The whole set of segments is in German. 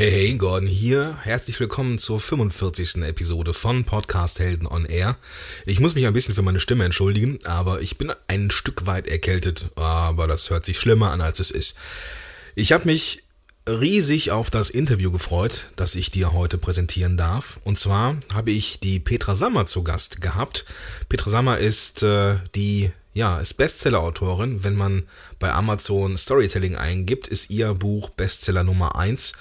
Hey, hey, Gordon hier. Herzlich willkommen zur 45. Episode von Podcast Helden on Air. Ich muss mich ein bisschen für meine Stimme entschuldigen, aber ich bin ein Stück weit erkältet, aber das hört sich schlimmer an, als es ist. Ich habe mich riesig auf das Interview gefreut, das ich dir heute präsentieren darf. Und zwar habe ich die Petra Sammer zu Gast gehabt. Petra Sammer ist äh, die ja, ist Bestseller-Autorin. Wenn man bei Amazon Storytelling eingibt, ist ihr Buch Bestseller Nummer 1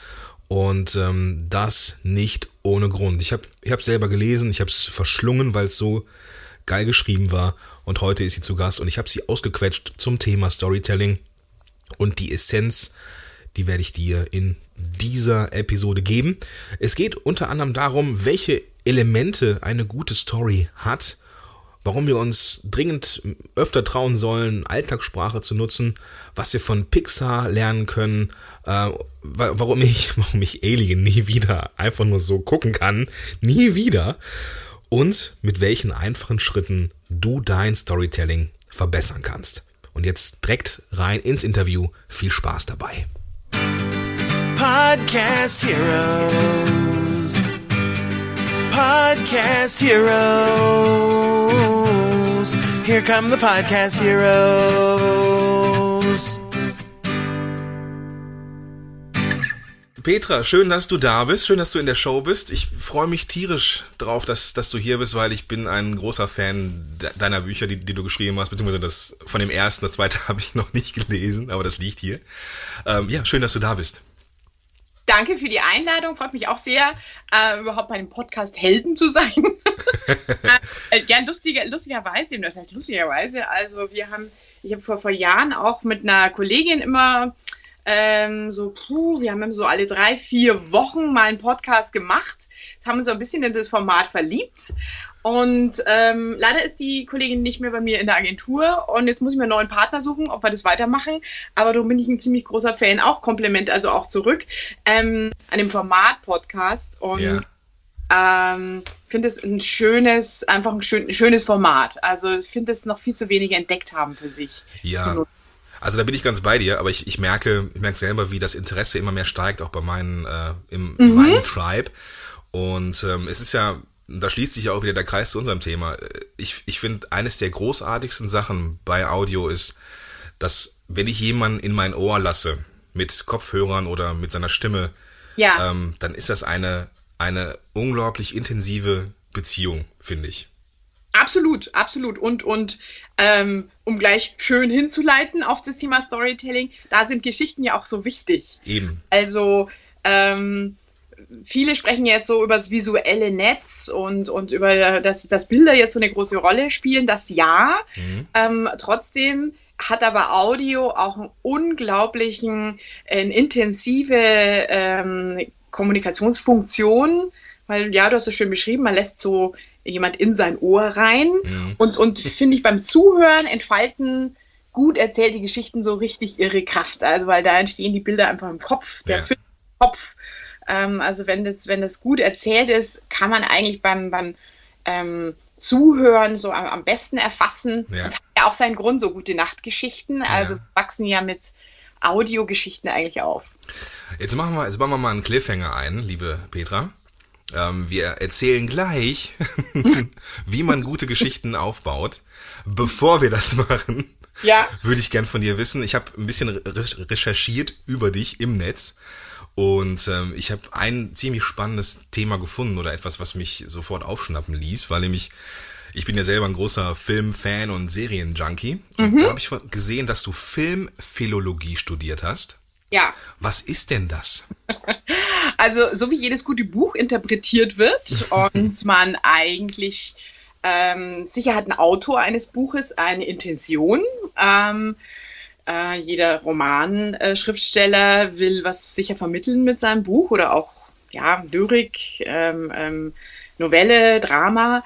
und ähm, das nicht ohne Grund. Ich habe es selber gelesen, ich habe es verschlungen, weil es so geil geschrieben war. Und heute ist sie zu Gast und ich habe sie ausgequetscht zum Thema Storytelling. Und die Essenz, die werde ich dir in dieser Episode geben. Es geht unter anderem darum, welche Elemente eine gute Story hat warum wir uns dringend öfter trauen sollen, Alltagssprache zu nutzen, was wir von Pixar lernen können, äh, warum, ich, warum ich Alien nie wieder einfach nur so gucken kann, nie wieder, und mit welchen einfachen Schritten du dein Storytelling verbessern kannst. Und jetzt direkt rein ins Interview. Viel Spaß dabei. Podcast Heroes. Podcast Heroes. Here come the podcast heroes. Petra, schön, dass du da bist, schön, dass du in der Show bist. Ich freue mich tierisch drauf, dass, dass du hier bist, weil ich bin ein großer Fan deiner Bücher, die, die du geschrieben hast, beziehungsweise das von dem ersten, das zweite habe ich noch nicht gelesen, aber das liegt hier. Ähm, ja, schön, dass du da bist. Danke für die Einladung. Freut mich auch sehr, äh, überhaupt bei dem Podcast Helden zu sein. äh, ja, lustiger, lustigerweise, das heißt lustigerweise, also wir haben, ich habe vor, vor Jahren auch mit einer Kollegin immer ähm, so, puh, wir haben so alle drei, vier Wochen mal einen Podcast gemacht. Jetzt haben wir uns so ein bisschen in das Format verliebt. Und ähm, leider ist die Kollegin nicht mehr bei mir in der Agentur und jetzt muss ich mir einen neuen Partner suchen, ob wir das weitermachen. Aber darum bin ich ein ziemlich großer Fan, auch Kompliment, also auch zurück ähm, an dem Format-Podcast. Und ja. ähm, finde es ein schönes, einfach ein, schön, ein schönes Format. Also ich finde es noch viel zu wenig entdeckt haben für sich. Ja. Also da bin ich ganz bei dir, aber ich, ich merke, ich merke selber, wie das Interesse immer mehr steigt, auch bei meinen, äh, im, mhm. meinem Tribe. Und ähm, es ist ja, da schließt sich ja auch wieder der Kreis zu unserem Thema. Ich, ich finde, eines der großartigsten Sachen bei Audio ist, dass wenn ich jemanden in mein Ohr lasse, mit Kopfhörern oder mit seiner Stimme, ja. ähm, dann ist das eine, eine unglaublich intensive Beziehung, finde ich. Absolut, absolut. Und, und ähm, um gleich schön hinzuleiten auf das Thema Storytelling, da sind Geschichten ja auch so wichtig. Eben. Also ähm, viele sprechen jetzt so über das visuelle Netz und, und über das, dass Bilder jetzt so eine große Rolle spielen. Das ja. Mhm. Ähm, trotzdem hat aber Audio auch einen unglaublichen, eine intensive ähm, Kommunikationsfunktion, weil ja, du hast es schön beschrieben, man lässt so jemand in sein Ohr rein. Ja. Und, und finde ich beim Zuhören entfalten gut erzählte Geschichten so richtig ihre Kraft. Also, weil da entstehen die Bilder einfach im Kopf, der ja. Kopf. Ähm, also, wenn das, wenn das gut erzählt ist, kann man eigentlich beim, beim ähm, Zuhören so am, am besten erfassen. Ja. Das hat ja auch seinen Grund, so gute Nachtgeschichten. Also, wachsen ja mit Audiogeschichten eigentlich auf. Jetzt machen wir, jetzt machen wir mal einen Cliffhanger ein, liebe Petra. Ähm, wir erzählen gleich, wie man gute Geschichten aufbaut. Bevor wir das machen, ja. würde ich gern von dir wissen. Ich habe ein bisschen recherchiert über dich im Netz und ähm, ich habe ein ziemlich spannendes Thema gefunden oder etwas, was mich sofort aufschnappen ließ, weil nämlich ich bin ja selber ein großer Filmfan und Serienjunkie. Und mhm. da habe ich gesehen, dass du Filmphilologie studiert hast. Ja. Was ist denn das? Also, so wie jedes gute Buch interpretiert wird und man eigentlich ähm, sicher hat ein Autor eines Buches eine Intention. Ähm, äh, jeder Romanschriftsteller äh, will was sicher vermitteln mit seinem Buch oder auch ja, Lyrik, ähm, ähm Novelle, Drama.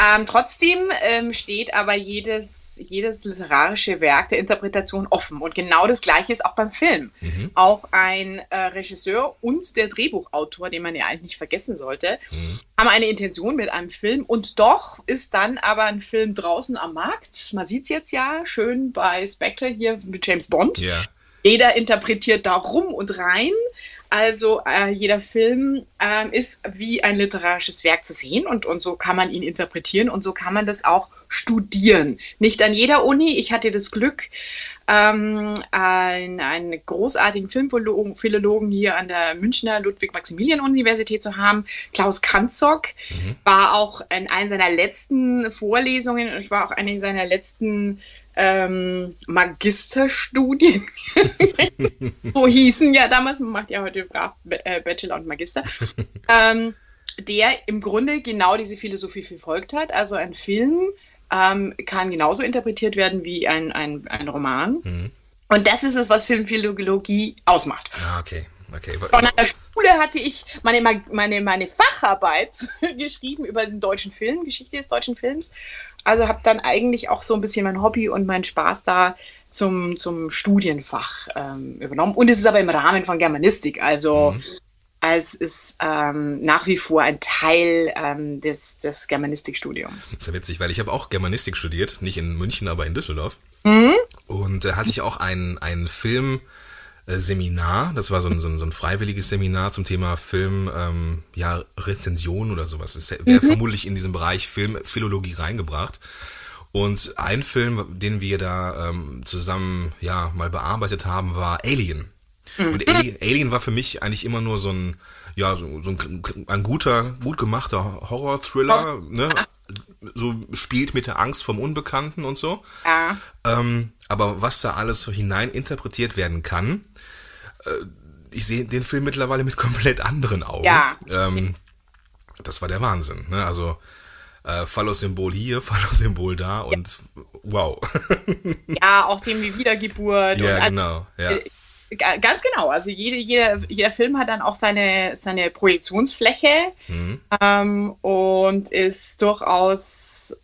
Ähm, trotzdem ähm, steht aber jedes, jedes literarische Werk der Interpretation offen. Und genau das Gleiche ist auch beim Film. Mhm. Auch ein äh, Regisseur und der Drehbuchautor, den man ja eigentlich nicht vergessen sollte, mhm. haben eine Intention mit einem Film. Und doch ist dann aber ein Film draußen am Markt. Man sieht es jetzt ja schön bei Spectre hier mit James Bond. Ja. Jeder interpretiert da rum und rein. Also äh, jeder Film äh, ist wie ein literarisches Werk zu sehen und, und so kann man ihn interpretieren und so kann man das auch studieren. Nicht an jeder Uni. Ich hatte das Glück, ähm, einen, einen großartigen Filmphilologen hier an der Münchner Ludwig-Maximilian-Universität zu haben. Klaus Kanzock mhm. war auch in einer seiner letzten Vorlesungen und ich war auch eine seiner letzten ähm, Magisterstudien. so hießen ja damals, man macht ja heute äh, Bachelor und Magister. ähm, der im Grunde genau diese Philosophie verfolgt hat. Also ein Film ähm, kann genauso interpretiert werden wie ein, ein, ein Roman. Mhm. Und das ist es, was Filmphilologie ausmacht. Ah, okay. Okay. Von der Schule hatte ich meine, meine, meine Facharbeit geschrieben über den deutschen Film, Geschichte des deutschen Films. Also habe dann eigentlich auch so ein bisschen mein Hobby und meinen Spaß da zum, zum Studienfach ähm, übernommen. Und es ist aber im Rahmen von Germanistik. Also mhm. es ist ähm, nach wie vor ein Teil ähm, des, des Germanistikstudiums. Das ist ja witzig, weil ich habe auch Germanistik studiert, nicht in München, aber in Düsseldorf. Mhm. Und da äh, hatte ich auch einen, einen Film Seminar. Das war so ein, so ein, so ein freiwilliges Seminar zum Thema Film, ähm, ja, Rezension oder sowas. Es wäre mhm. vermutlich in diesem Bereich Filmphilologie reingebracht. Und ein Film, den wir da ähm, zusammen ja mal bearbeitet haben, war Alien. Mhm. Und Ali Alien war für mich eigentlich immer nur so ein, ja, so, so ein, ein guter, gut gemachter Horror-Thriller, ne? So spielt mit der Angst vom Unbekannten und so. Ja. Ähm, aber was da alles so hinein interpretiert werden kann, äh, ich sehe den Film mittlerweile mit komplett anderen Augen. Ja. Ähm, das war der Wahnsinn. Ne? Also äh, Phallus-Symbol hier, Phallus-Symbol da und ja. wow. ja, auch Themen wie Wiedergeburt. Ja, und, genau. Ja. Äh, Ganz genau. Also jede, jeder, jeder Film hat dann auch seine, seine Projektionsfläche mhm. ähm, und ist durchaus,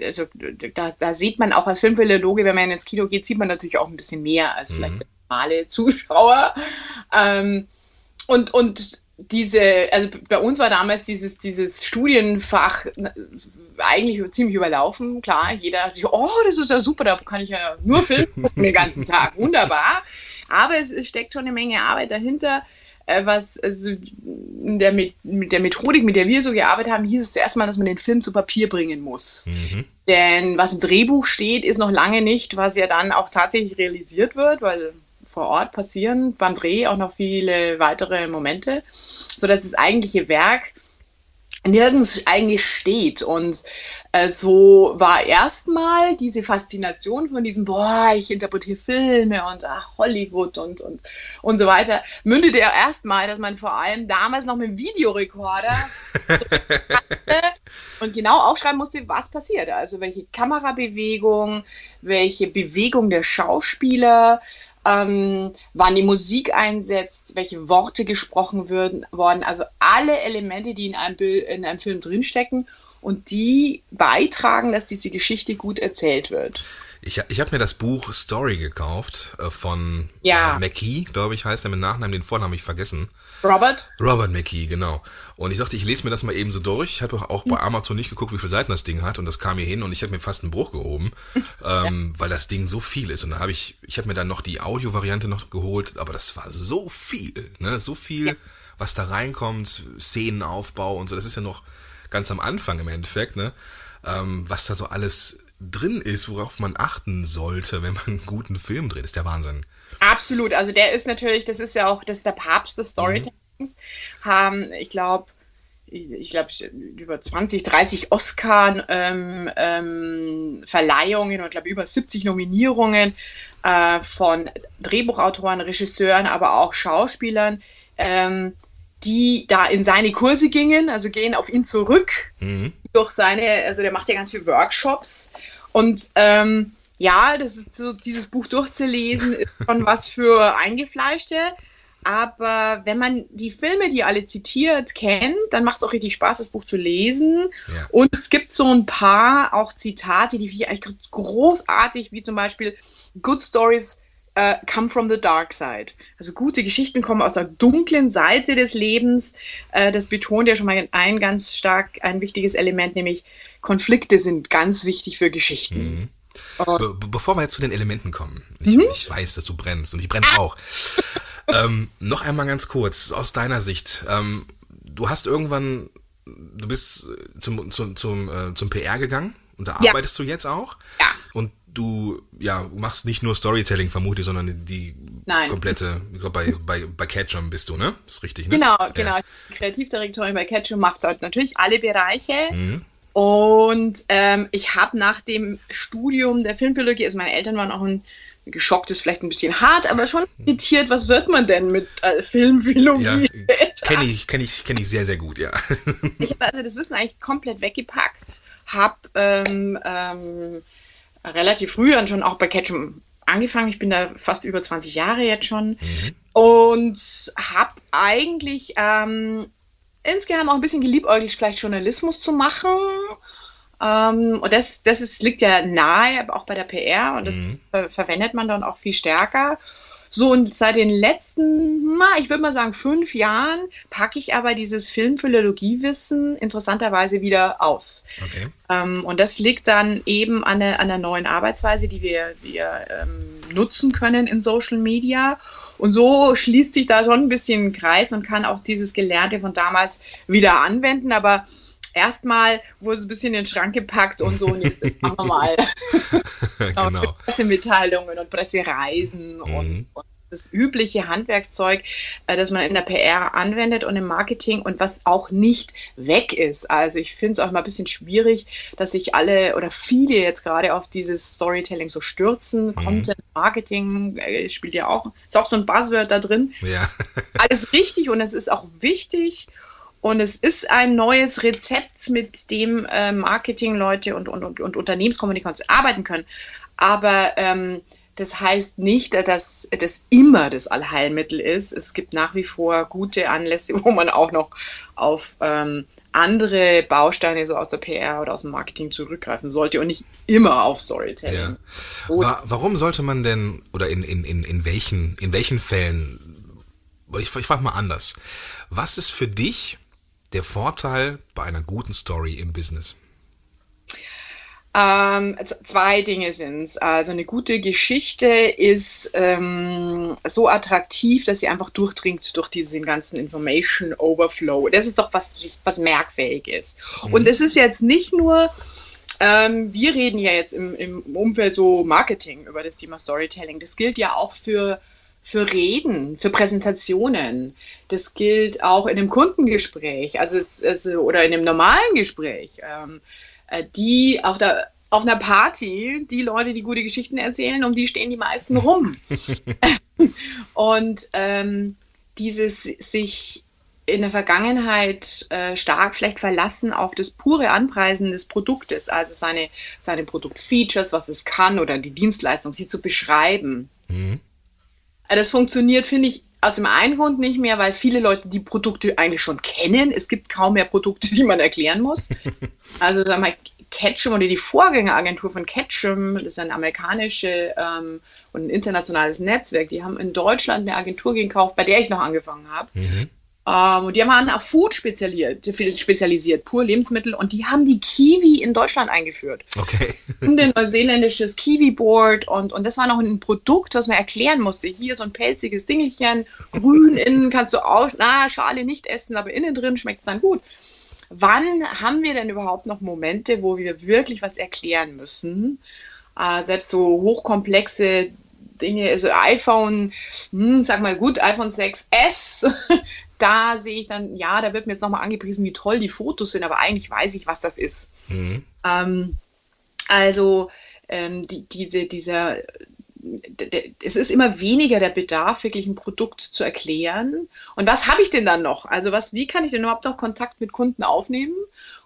also da, da sieht man auch als Filmphilologe, wenn man ins Kino geht, sieht man natürlich auch ein bisschen mehr als mhm. vielleicht normale Zuschauer. Ähm, und, und diese, also bei uns war damals dieses, dieses Studienfach eigentlich ziemlich überlaufen. Klar, jeder hat sich, oh, das ist ja super, da kann ich ja nur Film gucken den ganzen Tag. Wunderbar. Aber es, es steckt schon eine Menge Arbeit dahinter äh, was also in der, mit der Methodik, mit der wir so gearbeitet haben, hieß es zuerst mal, dass man den Film zu Papier bringen muss. Mhm. Denn was im Drehbuch steht, ist noch lange nicht, was ja dann auch tatsächlich realisiert wird, weil vor Ort passieren beim Dreh auch noch viele weitere Momente, sodass das eigentliche Werk nirgends eigentlich steht. Und äh, so war erstmal diese Faszination von diesem, boah, ich interpretiere Filme und ach, Hollywood und, und, und so weiter, mündete ja erstmal, dass man vor allem damals noch mit dem Videorekorder und genau aufschreiben musste, was passiert. Also welche Kamerabewegung, welche Bewegung der Schauspieler, ähm, wann die Musik einsetzt, welche Worte gesprochen würden, worden. Also alle Elemente, die in einem, Bild, in einem Film drinstecken und die beitragen, dass diese Geschichte gut erzählt wird. Ich, ich habe mir das Buch Story gekauft äh, von ja. äh, McKee, glaube ich, heißt er mit Nachnamen, den Vornamen habe ich vergessen. Robert? Robert McKee, genau. Und ich dachte, ich lese mir das mal eben so durch. Ich habe auch bei Amazon nicht geguckt, wie viele Seiten das Ding hat. Und das kam hier hin und ich habe mir fast einen Bruch gehoben, ähm, ja. weil das Ding so viel ist. Und dann habe ich, ich habe mir dann noch die Audio-Variante noch geholt, aber das war so viel, ne? So viel, ja. was da reinkommt, Szenenaufbau und so. Das ist ja noch ganz am Anfang im Endeffekt, ne? Ähm, was da so alles drin ist, worauf man achten sollte, wenn man einen guten Film dreht, ist der Wahnsinn. Absolut. Also der ist natürlich, das ist ja auch, das ist der Papst des Storytellings. Mhm. Haben, ich glaube, ich glaube, über 20, 30 Oscar-Verleihungen ähm, ähm, und glaube über 70 Nominierungen äh, von Drehbuchautoren, Regisseuren, aber auch Schauspielern, ähm, die da in seine Kurse gingen, also gehen auf ihn zurück mhm. durch seine, also der macht ja ganz viele Workshops und ähm, ja, das ist so, dieses Buch durchzulesen, ist schon was für Eingefleischte. Aber wenn man die Filme, die alle zitiert, kennt, dann macht es auch richtig Spaß, das Buch zu lesen. Ja. Und es gibt so ein paar auch Zitate, die finde ich eigentlich großartig, wie zum Beispiel Good Stories uh, come from the dark side. Also gute Geschichten kommen aus der dunklen Seite des Lebens. Uh, das betont ja schon mal ein ganz stark ein wichtiges Element, nämlich Konflikte sind ganz wichtig für Geschichten. Mhm. Be bevor wir jetzt zu den Elementen kommen, ich, mhm. ich, weiß, dass du brennst und ich brenne ah. auch. ähm, noch einmal ganz kurz, aus deiner Sicht. Ähm, du hast irgendwann, du bist zum, zum, zum, äh, zum PR gegangen und da ja. arbeitest du jetzt auch. Ja. Und du ja, machst nicht nur Storytelling vermutlich, sondern die Nein. komplette, ich glaube bei, bei, bei Catchum bist du, ne? Das ist richtig, ne? Genau, genau. Kreativdirektorin bei Catchum macht dort natürlich alle Bereiche. Mhm. Und ähm, ich habe nach dem Studium der Filmbiologie, also meine Eltern waren auch ein geschockt ist vielleicht ein bisschen hart, aber schon irritiert, was wird man denn mit äh, Filmphilologie? Ja, kenne ich, kenne ich, kenne ich sehr, sehr gut, ja. ich habe also das Wissen eigentlich komplett weggepackt, habe ähm, ähm, relativ früh dann schon auch bei Ketchum angefangen. Ich bin da fast über 20 Jahre jetzt schon mhm. und habe eigentlich ähm, insgeheim auch ein bisschen geliebäugelt, vielleicht Journalismus zu machen. Ähm, und das, das ist, liegt ja nahe, auch bei der PR und das mhm. ver verwendet man dann auch viel stärker. So, und seit den letzten, ich würde mal sagen, fünf Jahren packe ich aber dieses Filmphilologiewissen interessanterweise wieder aus. Okay. Ähm, und das liegt dann eben an der, an der neuen Arbeitsweise, die wir, wir ähm, nutzen können in Social Media. Und so schließt sich da schon ein bisschen ein Kreis und kann auch dieses Gelernte von damals wieder anwenden. Aber erstmal wurde es ein bisschen in den Schrank gepackt und so, und jetzt, jetzt machen wir mal genau. Pressemitteilungen und Pressereisen mhm. und, und das übliche Handwerkszeug, äh, das man in der PR anwendet und im Marketing und was auch nicht weg ist. Also ich finde es auch mal ein bisschen schwierig, dass sich alle oder viele jetzt gerade auf dieses Storytelling so stürzen. Mhm. Content Marketing äh, spielt ja auch, ist auch so ein Buzzword da drin. Ja. Alles richtig und es ist auch wichtig. Und es ist ein neues Rezept, mit dem äh, Marketingleute und, und, und, und Unternehmenskommunikation arbeiten können. Aber ähm, das heißt nicht, dass das immer das Allheilmittel ist. Es gibt nach wie vor gute Anlässe, wo man auch noch auf ähm, andere Bausteine so aus der PR oder aus dem Marketing zurückgreifen sollte und nicht immer auf Storytelling. Ja. Warum sollte man denn, oder in, in, in, in, welchen, in welchen Fällen, ich, ich frage mal anders, was ist für dich der Vorteil bei einer guten Story im Business? Ähm, zwei Dinge sind es. Also eine gute Geschichte ist ähm, so attraktiv, dass sie einfach durchdringt durch diesen ganzen Information Overflow. Das ist doch was, was merkfähig ist. Mhm. Und es ist jetzt nicht nur, ähm, wir reden ja jetzt im, im Umfeld so Marketing über das Thema Storytelling. Das gilt ja auch für für Reden, für Präsentationen. Das gilt auch in einem Kundengespräch, also, also oder in einem normalen Gespräch. Ähm, äh, die auf der auf einer Party, die Leute, die gute Geschichten erzählen, um die stehen die meisten rum. und ähm, dieses sich in der Vergangenheit äh, stark vielleicht verlassen auf das pure Anpreisen des Produktes, also seine, seine Produktfeatures, was es kann oder die Dienstleistung, sie zu beschreiben. Mhm. Das funktioniert, finde ich, aus dem einen Grund nicht mehr, weil viele Leute die Produkte eigentlich schon kennen. Es gibt kaum mehr Produkte, die man erklären muss. Also sag mal, Ketchum oder die Vorgängeragentur von Ketchum, das ist ein amerikanische ähm, und ein internationales Netzwerk, die haben in Deutschland eine Agentur gekauft, bei der ich noch angefangen habe. Mhm. Ähm, und die waren auf Food spezialisiert, spezialisiert, pur Lebensmittel. Und die haben die Kiwi in Deutschland eingeführt. Okay. Und ein neuseeländisches Kiwi-Board. Und, und das war noch ein Produkt, was man erklären musste. Hier so ein pelziges Dingelchen, grün innen kannst du auch, na, Schale nicht essen, aber innen drin schmeckt es dann gut. Wann haben wir denn überhaupt noch Momente, wo wir wirklich was erklären müssen? Äh, selbst so hochkomplexe Dinge, also iPhone, hm, sag mal gut, iPhone 6S, da sehe ich dann, ja, da wird mir jetzt nochmal angepriesen, wie toll die Fotos sind, aber eigentlich weiß ich, was das ist. Mhm. Ähm, also ähm, die, diese, dieser, es ist immer weniger der Bedarf, wirklich ein Produkt zu erklären. Und was habe ich denn dann noch? Also was, wie kann ich denn überhaupt noch Kontakt mit Kunden aufnehmen?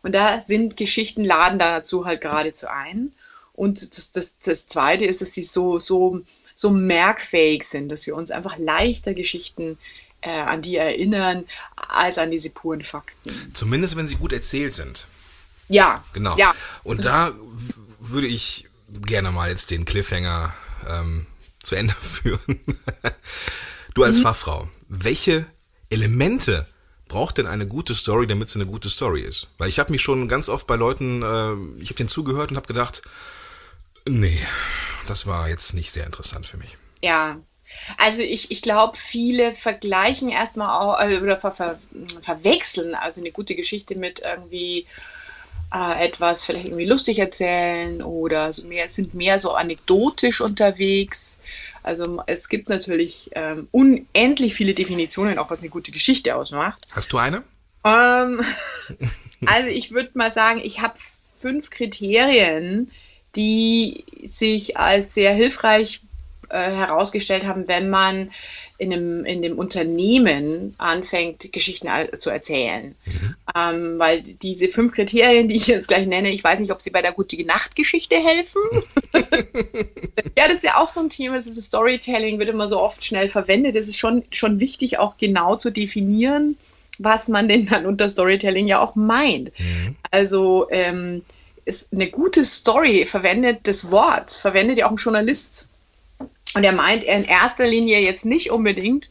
Und da sind Geschichten, laden dazu halt geradezu ein. Und das, das, das Zweite ist, dass sie so, so, so merkfähig sind, dass wir uns einfach leichter Geschichten äh, an die erinnern, als an diese puren Fakten. Zumindest, wenn sie gut erzählt sind. Ja. Genau. Ja. Und da würde ich gerne mal jetzt den Cliffhanger ähm, zu Ende führen. du als mhm. Fachfrau, welche Elemente braucht denn eine gute Story, damit sie eine gute Story ist? Weil ich habe mich schon ganz oft bei Leuten, äh, ich habe denen zugehört und habe gedacht, nee, das war jetzt nicht sehr interessant für mich. Ja, Also ich, ich glaube, viele vergleichen erstmal auch äh, oder ver, ver, verwechseln also eine gute Geschichte mit irgendwie äh, etwas vielleicht irgendwie lustig erzählen oder so mehr, sind mehr so anekdotisch unterwegs. Also es gibt natürlich ähm, unendlich viele Definitionen, auch was eine gute Geschichte ausmacht. Hast du eine? Ähm, also ich würde mal sagen, ich habe fünf Kriterien, die sich als sehr hilfreich äh, herausgestellt haben, wenn man in dem, in dem Unternehmen anfängt, Geschichten zu erzählen. Mhm. Ähm, weil diese fünf Kriterien, die ich jetzt gleich nenne, ich weiß nicht, ob sie bei der Gute Nacht-Geschichte helfen. ja, das ist ja auch so ein Thema, das Storytelling wird immer so oft schnell verwendet. Es ist schon, schon wichtig, auch genau zu definieren, was man denn dann unter Storytelling ja auch meint. Mhm. Also ähm, ist eine gute Story verwendet das Wort, verwendet ja auch ein Journalist. Und er meint in erster Linie jetzt nicht unbedingt,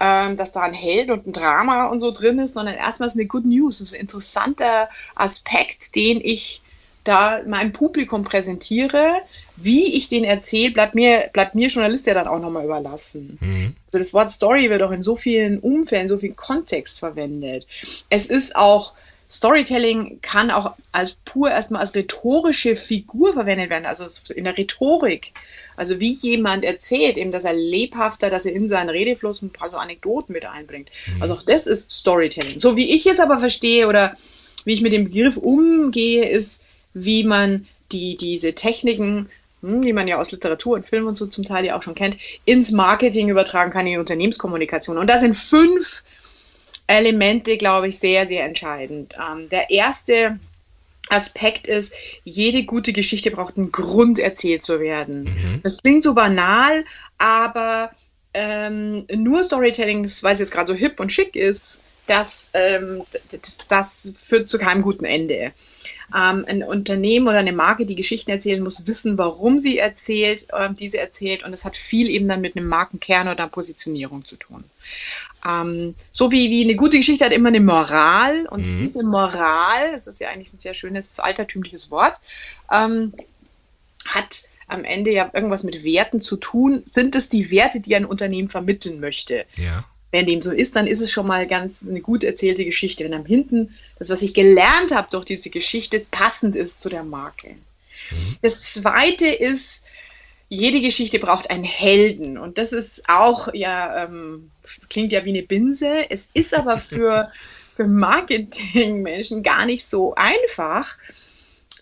ähm, dass da ein Held und ein Drama und so drin ist, sondern erstmal ist eine Good News. Das ist ein interessanter Aspekt, den ich da meinem Publikum präsentiere. Wie ich den erzähle, bleibt mir, bleibt mir Journalist ja dann auch nochmal überlassen. Mhm. Also das Wort Story wird auch in so vielen Umfällen, in so viel Kontext verwendet. Es ist auch Storytelling kann auch als pur erstmal als rhetorische Figur verwendet werden, also in der Rhetorik. Also wie jemand erzählt, eben, dass er lebhafter, dass er in seinen Redefluss ein paar so Anekdoten mit einbringt. Mhm. Also auch das ist Storytelling. So wie ich es aber verstehe oder wie ich mit dem Begriff umgehe, ist, wie man die, diese Techniken, hm, die man ja aus Literatur und Film und so zum Teil ja auch schon kennt, ins Marketing übertragen kann, in die Unternehmenskommunikation. Und da sind fünf Elemente, glaube ich, sehr, sehr entscheidend. Ähm, der erste Aspekt ist, jede gute Geschichte braucht einen Grund, erzählt zu werden. Mhm. Das klingt so banal, aber ähm, nur Storytelling, weil es jetzt gerade so hip und schick ist, das, ähm, das, das, führt zu keinem guten Ende. Ähm, ein Unternehmen oder eine Marke, die Geschichten erzählen muss, wissen, warum sie erzählt, äh, diese erzählt. Und es hat viel eben dann mit einem Markenkern oder Positionierung zu tun. Ähm, so wie, wie eine gute Geschichte hat immer eine Moral und mhm. diese Moral, das ist ja eigentlich ein sehr schönes altertümliches Wort, ähm, hat am Ende ja irgendwas mit Werten zu tun. Sind es die Werte, die ein Unternehmen vermitteln möchte? Ja. Wenn dem so ist, dann ist es schon mal ganz eine gut erzählte Geschichte. Wenn am hinten das, was ich gelernt habe durch diese Geschichte, passend ist zu der Marke. Mhm. Das zweite ist, jede Geschichte braucht einen Helden. Und das ist auch, ja, ähm, klingt ja wie eine Binse. Es ist aber für, für Marketingmenschen gar nicht so einfach.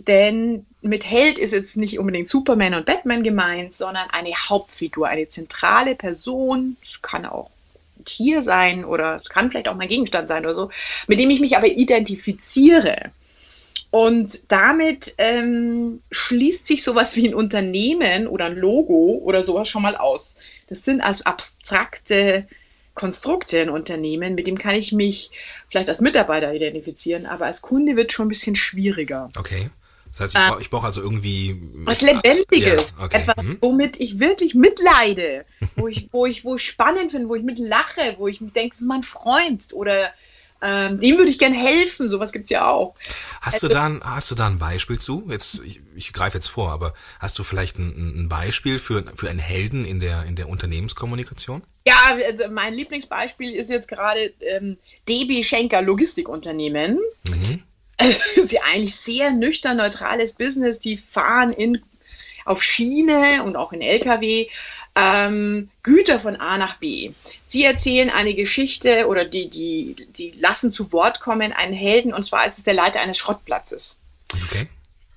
Denn mit Held ist jetzt nicht unbedingt Superman und Batman gemeint, sondern eine Hauptfigur, eine zentrale Person. Es kann auch ein Tier sein oder es kann vielleicht auch mein Gegenstand sein oder so, mit dem ich mich aber identifiziere. Und damit ähm, schließt sich sowas wie ein Unternehmen oder ein Logo oder sowas schon mal aus. Das sind also abstrakte Konstrukte in Unternehmen, mit dem kann ich mich vielleicht als Mitarbeiter identifizieren, aber als Kunde wird es schon ein bisschen schwieriger. Okay. Das heißt, ich brauche brauch also irgendwie. Was Lebendiges. Ja, okay. Etwas, mhm. womit ich wirklich mitleide, wo ich, wo ich, wo ich spannend finde, wo ich mitlache, wo ich denke, das ist mein Freund oder ähm, dem würde ich gerne helfen, sowas gibt es ja auch. Hast du, also da ein, hast du da ein Beispiel zu? Jetzt, ich, ich greife jetzt vor, aber hast du vielleicht ein, ein Beispiel für, für einen Helden in der, in der Unternehmenskommunikation? Ja, also mein Lieblingsbeispiel ist jetzt gerade ähm, DB Schenker Logistikunternehmen. Mhm. sie eigentlich sehr nüchtern neutrales Business, die fahren in auf Schiene und auch in LKW ähm, Güter von A nach B. Sie erzählen eine Geschichte oder die, die, die lassen zu Wort kommen einen Helden und zwar ist es der Leiter eines Schrottplatzes. Okay.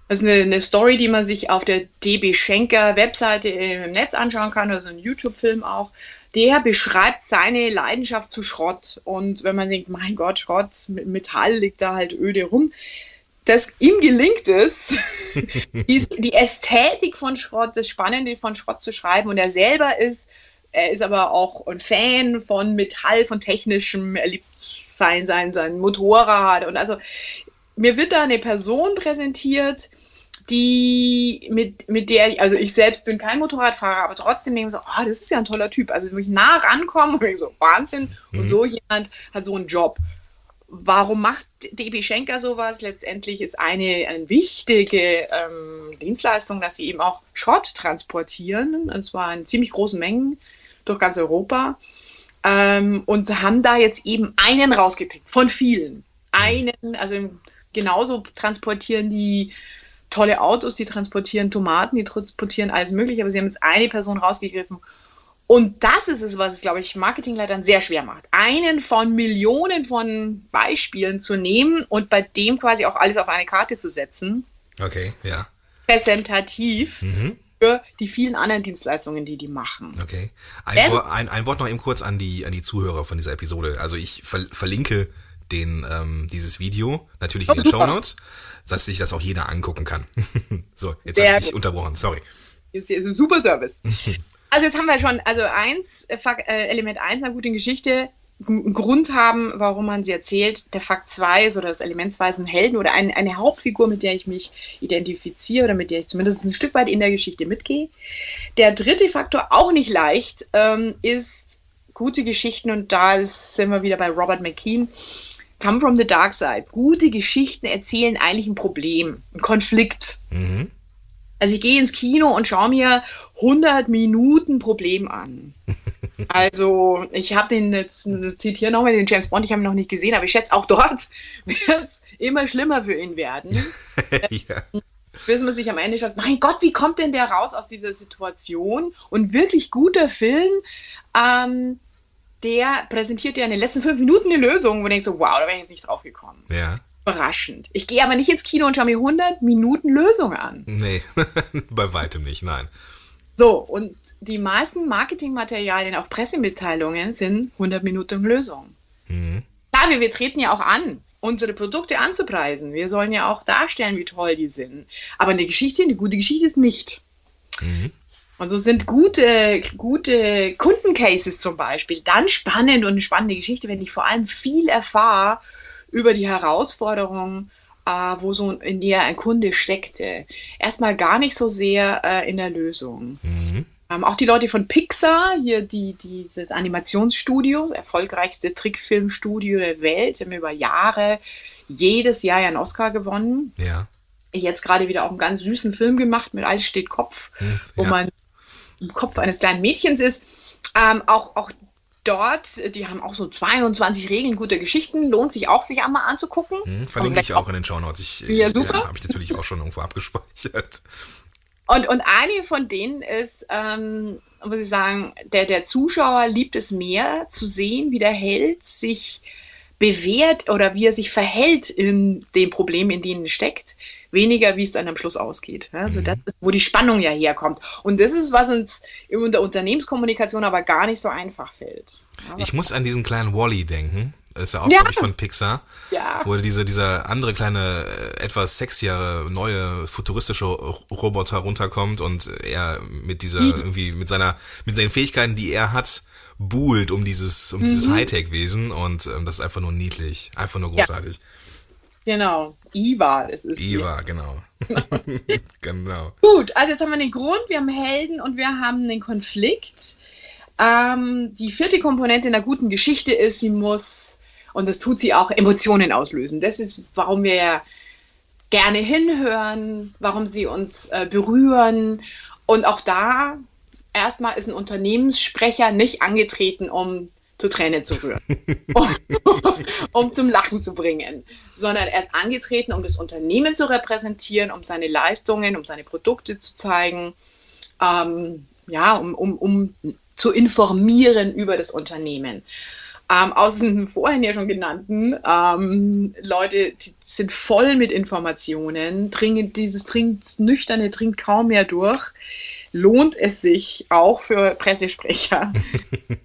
Das ist eine, eine Story, die man sich auf der DB Schenker Webseite im Netz anschauen kann, also ein YouTube-Film auch. Der beschreibt seine Leidenschaft zu Schrott. Und wenn man denkt, mein Gott, Schrott, Metall liegt da halt öde rum, dass ihm gelingt es, die, Ästhetik von Schrott, das Spannende von Schrott zu schreiben. Und er selber ist, er ist aber auch ein Fan von Metall, von technischem, er liebt sein, sein, sein Motorrad. Und also mir wird da eine Person präsentiert, die mit, mit der ich, also ich selbst bin kein Motorradfahrer, aber trotzdem denke ich so, oh, das ist ja ein toller Typ. Also wenn ich nah rankomme, und ich so, Wahnsinn. Mhm. Und so jemand hat so einen Job. Warum macht DB Schenker sowas? Letztendlich ist eine, eine wichtige ähm, Dienstleistung, dass sie eben auch Schrott transportieren, und zwar in ziemlich großen Mengen. durch ganz Europa ähm, und haben da jetzt eben einen rausgepickt von vielen. Einen, also genauso transportieren die tolle Autos, die transportieren Tomaten, die transportieren alles Mögliche, aber sie haben jetzt eine Person rausgegriffen. Und das ist es, was es, glaube ich, Marketingleitern sehr schwer macht. Einen von Millionen von Beispielen zu nehmen und bei dem quasi auch alles auf eine Karte zu setzen. Okay, ja. Präsentativ. Mhm für die vielen anderen Dienstleistungen, die die machen. Okay. Ein, Wort, ein, ein Wort noch eben kurz an die, an die Zuhörer von dieser Episode. Also ich ver verlinke den, ähm, dieses Video natürlich oh, in den Show Notes, dass sich das auch jeder angucken kann. so, jetzt habe ich unterbrochen, sorry. Ist ein super Service. also jetzt haben wir schon, also eins, äh, äh Element 1 einer guten Geschichte, einen Grund haben, warum man sie erzählt. Der Fakt 2 ist oder das Element 2 ist ein Helden oder ein, eine Hauptfigur, mit der ich mich identifiziere oder mit der ich zumindest ein Stück weit in der Geschichte mitgehe. Der dritte Faktor, auch nicht leicht, ähm, ist gute Geschichten und da sind wir wieder bei Robert McKean. Come from the Dark Side. Gute Geschichten erzählen eigentlich ein Problem, ein Konflikt. Mhm. Also ich gehe ins Kino und schaue mir 100 Minuten Problem an. Also ich habe den jetzt, zitiere nochmal den James Bond, ich habe ihn noch nicht gesehen, aber ich schätze auch dort wird es immer schlimmer für ihn werden. ja. Bis man sich am Ende sagt, mein Gott, wie kommt denn der raus aus dieser Situation? Und wirklich guter Film, ähm, der präsentiert ja in den letzten fünf Minuten eine Lösung, wo du denkst so, wow, da wäre ich jetzt nicht drauf gekommen. Ja. Überraschend. Ich gehe aber nicht ins Kino und schaue mir 100 Minuten Lösung an. Nee, bei weitem nicht, nein. So, und die meisten Marketingmaterialien, auch Pressemitteilungen, sind 100 Minuten Lösung. Mhm. Klar, wir, wir treten ja auch an, unsere Produkte anzupreisen. Wir sollen ja auch darstellen, wie toll die sind. Aber eine Geschichte, eine gute Geschichte ist nicht. Mhm. Und so sind gute, gute Kundencases zum Beispiel dann spannend und eine spannende Geschichte, wenn ich vor allem viel erfahre über die Herausforderungen, äh, wo so in der ein Kunde steckte. Erstmal gar nicht so sehr äh, in der Lösung. Mhm. Ähm, auch die Leute von Pixar, hier die, dieses Animationsstudio, erfolgreichste Trickfilmstudio der Welt, haben über Jahre jedes Jahr einen Oscar gewonnen. Ja. Jetzt gerade wieder auch einen ganz süßen Film gemacht mit Alles steht Kopf, hm, wo man im Kopf eines kleinen Mädchens ist. Ähm, auch, auch dort, die haben auch so 22 Regeln guter Geschichten, lohnt sich auch, sich einmal anzugucken. Hm, verlinke ich auch in den Shownotes. Ich, ja, äh, super. Ja, Habe ich natürlich auch schon irgendwo abgespeichert. Und, und eine von denen ist, ähm, muss ich sagen, der, der Zuschauer liebt es mehr zu sehen, wie der Held sich bewährt oder wie er sich verhält in dem Problem, in dem er steckt, weniger, wie es dann am Schluss ausgeht. Also mhm. das ist, wo die Spannung ja herkommt. Und das ist, was uns in der Unternehmenskommunikation aber gar nicht so einfach fällt. Aber ich muss an diesen kleinen Wally denken. Das ist ja auch, ja. glaube ich, von Pixar. Ja. Wo diese, dieser andere kleine, äh, etwas sexiere, neue, futuristische Roboter runterkommt und er mit dieser, mhm. irgendwie, mit seiner, mit seinen Fähigkeiten, die er hat, buhlt um dieses, um mhm. dieses Hightech-Wesen und ähm, das ist einfach nur niedlich. Einfach nur großartig. Ja. Genau, IWA ist es. IWA, genau. genau. Gut, also jetzt haben wir den Grund, wir haben Helden und wir haben den Konflikt. Ähm, die vierte Komponente in einer guten Geschichte ist, sie muss, und das tut sie auch, Emotionen auslösen. Das ist, warum wir gerne hinhören, warum sie uns äh, berühren. Und auch da, erstmal ist ein Unternehmenssprecher nicht angetreten, um zu Tränen zu rühren, um, um, zum Lachen zu bringen, sondern er ist angetreten, um das Unternehmen zu repräsentieren, um seine Leistungen, um seine Produkte zu zeigen, ähm, ja, um, um, um zu informieren über das Unternehmen. Ähm, aus den vorhin ja schon genannten ähm, Leute sind voll mit Informationen, dringend, dieses dringt, nüchterne dringt kaum mehr durch. Lohnt es sich auch für Pressesprecher,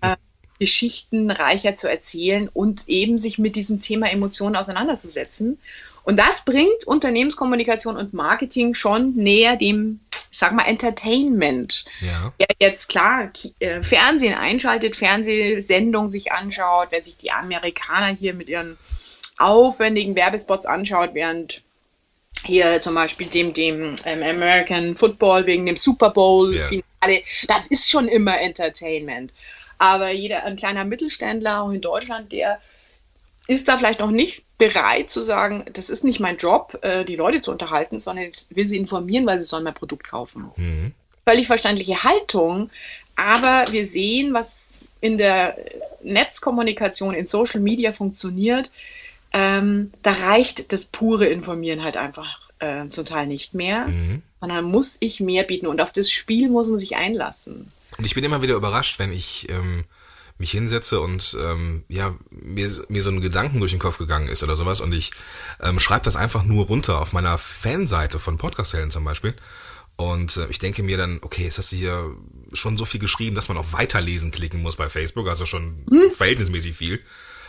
äh, Geschichten reicher zu erzählen und eben sich mit diesem Thema Emotionen auseinanderzusetzen. Und das bringt Unternehmenskommunikation und Marketing schon näher dem, sag mal, Entertainment. Ja. Wer jetzt klar äh, Fernsehen einschaltet, Fernsehsendungen sich anschaut, wer sich die Amerikaner hier mit ihren aufwendigen Werbespots anschaut, während hier zum Beispiel dem, dem ähm, American Football wegen dem Super Bowl-Finale, ja. das ist schon immer Entertainment. Aber jeder, ein kleiner Mittelständler, auch in Deutschland, der ist da vielleicht noch nicht bereit zu sagen, das ist nicht mein Job, äh, die Leute zu unterhalten, sondern ich will sie informieren, weil sie sollen mein Produkt kaufen. Mhm. Völlig verständliche Haltung, aber wir sehen, was in der Netzkommunikation, in Social Media funktioniert. Ähm, da reicht das pure Informieren halt einfach äh, zum Teil nicht mehr, mhm. sondern muss ich mehr bieten und auf das Spiel muss man sich einlassen. Und ich bin immer wieder überrascht, wenn ich ähm, mich hinsetze und ähm, ja mir, mir so ein Gedanken durch den Kopf gegangen ist oder sowas und ich ähm, schreibe das einfach nur runter auf meiner Fanseite von Podcast-Helden zum Beispiel. Und äh, ich denke mir dann, okay, jetzt hast du hier schon so viel geschrieben, dass man auf Weiterlesen klicken muss bei Facebook, also schon hm? verhältnismäßig viel,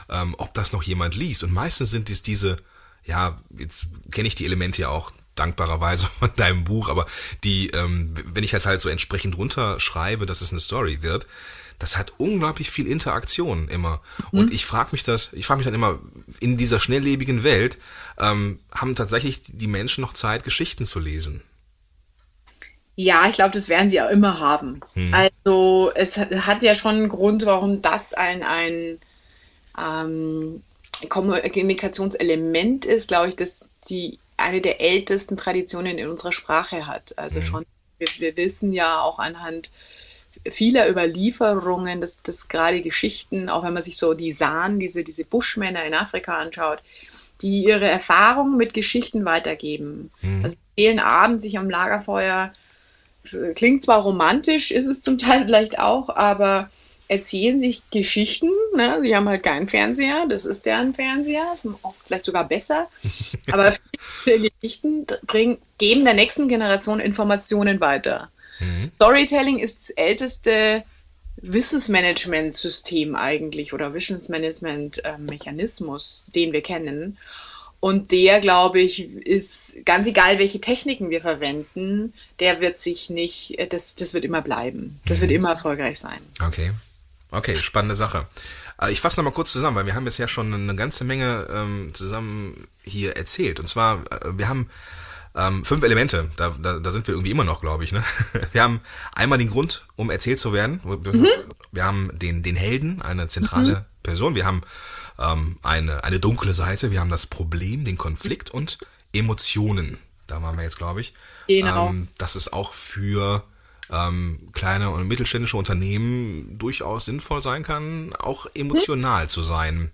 ähm, ob das noch jemand liest. Und meistens sind es diese, ja, jetzt kenne ich die Elemente ja auch dankbarerweise von deinem Buch, aber die, ähm, wenn ich jetzt halt so entsprechend runterschreibe, dass es eine Story wird, das hat unglaublich viel Interaktion immer. Mhm. Und ich frage mich das, ich frage mich dann immer, in dieser schnelllebigen Welt, ähm, haben tatsächlich die Menschen noch Zeit, Geschichten zu lesen? Ja, ich glaube, das werden sie auch immer haben. Mhm. Also es hat ja schon einen Grund, warum das ein, ein ähm, Kommunikationselement ist, glaube ich, dass die eine der ältesten Traditionen in unserer Sprache hat. Also mhm. schon, wir, wir, wissen ja auch anhand vieler Überlieferungen, dass, dass gerade Geschichten, auch wenn man sich so die Saan, diese, diese Buschmänner in Afrika anschaut, die ihre Erfahrungen mit Geschichten weitergeben. Mhm. Also erzählen abends sich am Lagerfeuer, klingt zwar romantisch, ist es zum Teil vielleicht auch, aber erzählen sich Geschichten. Ne? Sie haben halt keinen Fernseher, das ist deren Fernseher, oft vielleicht sogar besser. Aber viele Geschichten bringen, geben der nächsten Generation Informationen weiter. Mhm. Storytelling ist das älteste Wissensmanagement-System eigentlich oder Wissensmanagement-Mechanismus, den wir kennen. Und der, glaube ich, ist ganz egal, welche Techniken wir verwenden, der wird sich nicht, das, das wird immer bleiben. Das mhm. wird immer erfolgreich sein. Okay. Okay, spannende Sache. Äh, ich fasse nochmal kurz zusammen, weil wir haben jetzt ja schon eine ganze Menge ähm, zusammen hier erzählt. Und zwar, äh, wir haben ähm, fünf Elemente, da, da, da sind wir irgendwie immer noch, glaube ich. Ne? Wir haben einmal den Grund, um erzählt zu werden. Mhm. Wir haben den, den Helden, eine zentrale mhm. Person. Wir haben ähm, eine, eine dunkle Seite. Wir haben das Problem, den Konflikt und Emotionen. Da waren wir jetzt, glaube ich. Genau. Ähm, das ist auch für ähm, kleine und mittelständische Unternehmen durchaus sinnvoll sein kann, auch emotional hm. zu sein.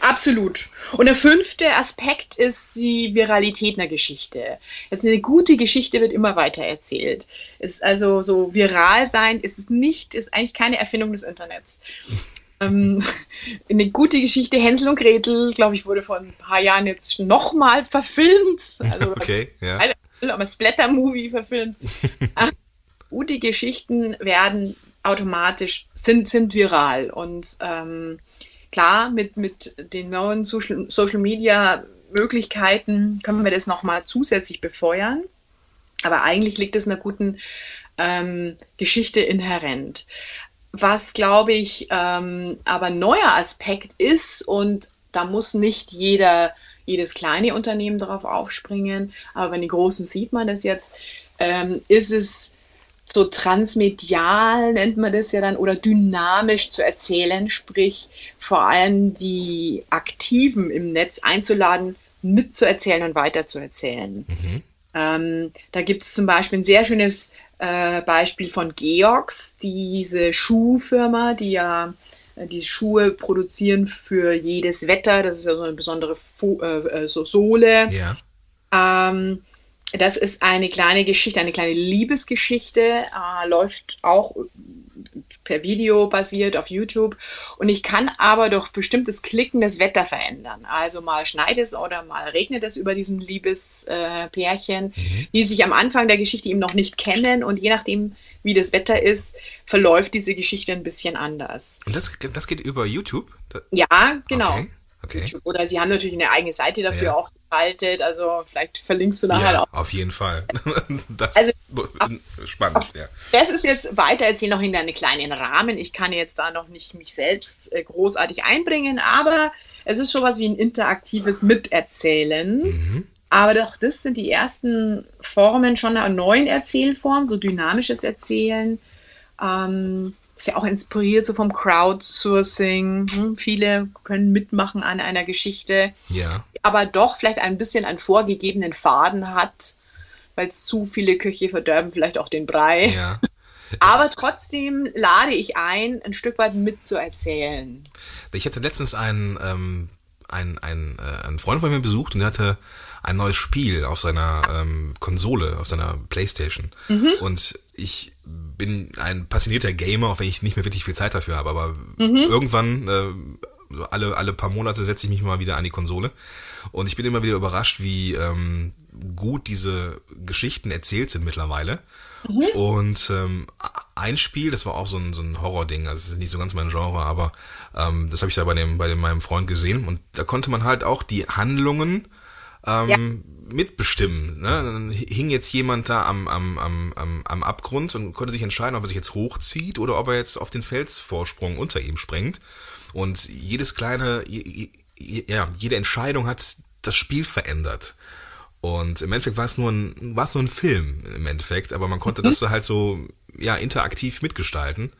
Absolut. Und der fünfte Aspekt ist die Viralität einer Geschichte. Also eine gute Geschichte wird immer weiter erzählt. Ist also so viral sein ist nicht, ist eigentlich keine Erfindung des Internets. ähm, eine gute Geschichte, Hänsel und Gretel, glaube ich, wurde vor ein paar Jahren jetzt nochmal verfilmt. Also, okay, ja aber Splatter-Movie verfilmt. gute Geschichten werden automatisch, sind, sind viral. Und ähm, klar, mit, mit den neuen Social, Social Media Möglichkeiten können wir das nochmal zusätzlich befeuern. Aber eigentlich liegt es einer guten ähm, Geschichte inhärent. Was, glaube ich, ähm, aber ein neuer Aspekt ist, und da muss nicht jeder jedes kleine Unternehmen darauf aufspringen, aber bei den großen sieht man das jetzt, ähm, ist es so transmedial, nennt man das ja dann, oder dynamisch zu erzählen, sprich vor allem die Aktiven im Netz einzuladen, mitzuerzählen und weiterzuerzählen. Mhm. Ähm, da gibt es zum Beispiel ein sehr schönes äh, Beispiel von Georgs, diese Schuhfirma, die ja die Schuhe produzieren für jedes Wetter. Das ist ja so eine besondere Fo äh, äh, so Sohle. Ja. Ähm, das ist eine kleine Geschichte, eine kleine Liebesgeschichte, äh, läuft auch per Video basiert auf YouTube. Und ich kann aber durch bestimmtes Klicken das Wetter verändern. Also mal schneit es oder mal regnet es über diesem Liebespärchen, äh, mhm. die sich am Anfang der Geschichte eben noch nicht kennen. Und je nachdem, wie das Wetter ist, verläuft diese Geschichte ein bisschen anders. Und das, das geht über YouTube? Ja, genau. Okay. Okay. Oder sie haben natürlich eine eigene Seite dafür ja. auch geschaltet. Also vielleicht verlinkst du nachher ja, auch. Auf jeden Fall. Das also, ist spannend. Ja. Das ist jetzt weiter erzählen noch in einem kleinen Rahmen. Ich kann jetzt da noch nicht mich selbst äh, großartig einbringen, aber es ist schon was wie ein interaktives Miterzählen. Mhm. Aber doch, das sind die ersten Formen schon einer neuen Erzählform, so dynamisches Erzählen. Ähm, ist ja auch inspiriert so vom Crowdsourcing. Hm, viele können mitmachen an einer Geschichte, ja. aber doch vielleicht ein bisschen einen vorgegebenen Faden hat, weil zu viele Köche verderben vielleicht auch den Brei. Ja. Aber trotzdem lade ich ein, ein Stück weit mitzuerzählen. Ich hatte letztens einen, ähm, einen, einen, äh, einen Freund von mir besucht und der hatte ein neues Spiel auf seiner ähm, Konsole, auf seiner Playstation. Mhm. Und ich bin ein passionierter Gamer, auch wenn ich nicht mehr wirklich viel Zeit dafür habe. Aber mhm. irgendwann, äh, alle, alle paar Monate setze ich mich mal wieder an die Konsole. Und ich bin immer wieder überrascht, wie ähm, gut diese Geschichten erzählt sind mittlerweile. Mhm. Und ähm, ein Spiel, das war auch so ein, so ein Horror-Ding, also es ist nicht so ganz mein Genre, aber ähm, das habe ich da bei dem, bei dem, meinem Freund gesehen. Und da konnte man halt auch die Handlungen ähm, ja. Mitbestimmen. Ne? Dann hing jetzt jemand da am, am, am, am, Abgrund und konnte sich entscheiden, ob er sich jetzt hochzieht oder ob er jetzt auf den Felsvorsprung unter ihm springt. Und jedes kleine, ja, jede Entscheidung hat das Spiel verändert. Und im Endeffekt war es nur ein, war es nur ein Film im Endeffekt, aber man konnte das halt so, ja, interaktiv mitgestalten.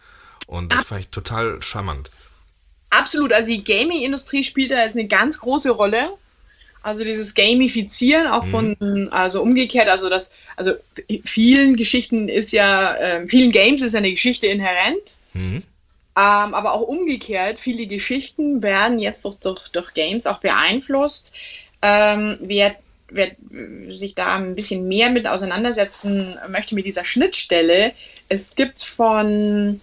Und das fand ich total charmant. Absolut. Also die Gaming-Industrie spielt da jetzt eine ganz große Rolle. Also dieses Gamifizieren auch von, mhm. also umgekehrt, also das, also vielen Geschichten ist ja, äh, vielen Games ist ja eine Geschichte inhärent. Mhm. Ähm, aber auch umgekehrt, viele Geschichten werden jetzt durch, durch, durch Games auch beeinflusst. Ähm, wer, wer sich da ein bisschen mehr mit auseinandersetzen möchte mit dieser Schnittstelle, es gibt von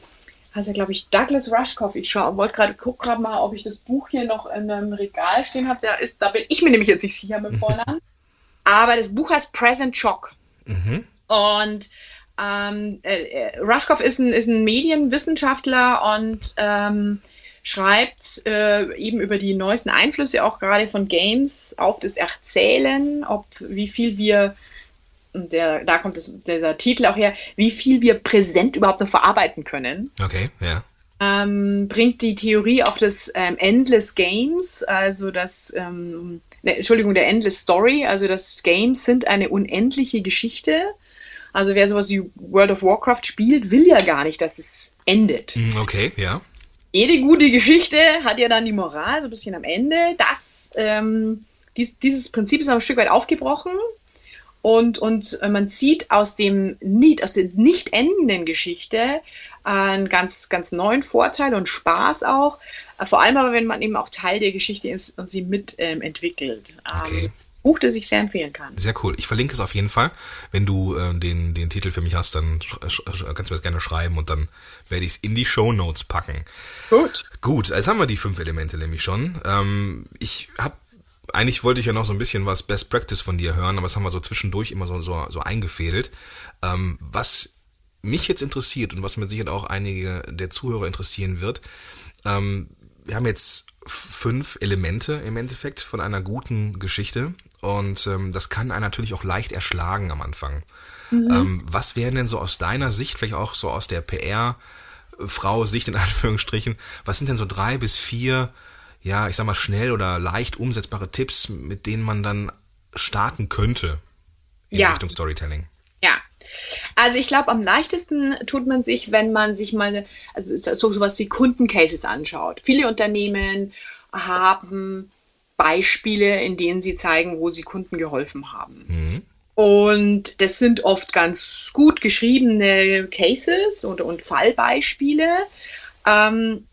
heißt er, glaube ich, Douglas Rushkoff. Ich wollte gerade gucken grad mal, ob ich das Buch hier noch in einem Regal stehen habe. Da ist, da bin ich mir nämlich jetzt nicht sicher mit Vornamen. Aber das Buch heißt Present Shock. Mhm. Und ähm, äh, Rushkoff ist ein, ist ein Medienwissenschaftler und ähm, schreibt äh, eben über die neuesten Einflüsse auch gerade von Games auf das Erzählen, ob wie viel wir der, da kommt das, dieser Titel auch her, wie viel wir präsent überhaupt noch verarbeiten können. Okay, ja. Ähm, bringt die Theorie auch des ähm, Endless Games, also das, ähm, ne, Entschuldigung, der Endless Story, also das Games sind eine unendliche Geschichte. Also wer sowas wie World of Warcraft spielt, will ja gar nicht, dass es endet. Hm, okay, ja. Jede gute Geschichte hat ja dann die Moral, so ein bisschen am Ende. Das, ähm, dies, dieses Prinzip ist aber ein Stück weit aufgebrochen und, und äh, man zieht aus dem nicht, aus der nicht endenden Geschichte einen ganz, ganz neuen Vorteil und Spaß auch. Äh, vor allem aber, wenn man eben auch Teil der Geschichte ist und sie mitentwickelt. Ähm, okay. Buch, das ich sehr empfehlen kann. Sehr cool. Ich verlinke es auf jeden Fall. Wenn du äh, den, den Titel für mich hast, dann kannst du mir das gerne schreiben und dann werde ich es in die Show Notes packen. Gut. Gut, jetzt haben wir die fünf Elemente nämlich schon. Ähm, ich habe eigentlich wollte ich ja noch so ein bisschen was Best Practice von dir hören, aber das haben wir so zwischendurch immer so, so, so eingefädelt. Ähm, was mich jetzt interessiert und was mit Sicherheit auch einige der Zuhörer interessieren wird, ähm, wir haben jetzt fünf Elemente im Endeffekt von einer guten Geschichte und ähm, das kann einen natürlich auch leicht erschlagen am Anfang. Mhm. Ähm, was wären denn so aus deiner Sicht, vielleicht auch so aus der PR-Frau-Sicht in Anführungsstrichen, was sind denn so drei bis vier ja, ich sag mal, schnell oder leicht umsetzbare Tipps, mit denen man dann starten könnte in ja. Richtung Storytelling? Ja. Also ich glaube, am leichtesten tut man sich, wenn man sich mal also so sowas wie Kundencases anschaut. Viele Unternehmen haben Beispiele, in denen sie zeigen, wo sie Kunden geholfen haben. Mhm. Und das sind oft ganz gut geschriebene Cases und, und Fallbeispiele. Ähm,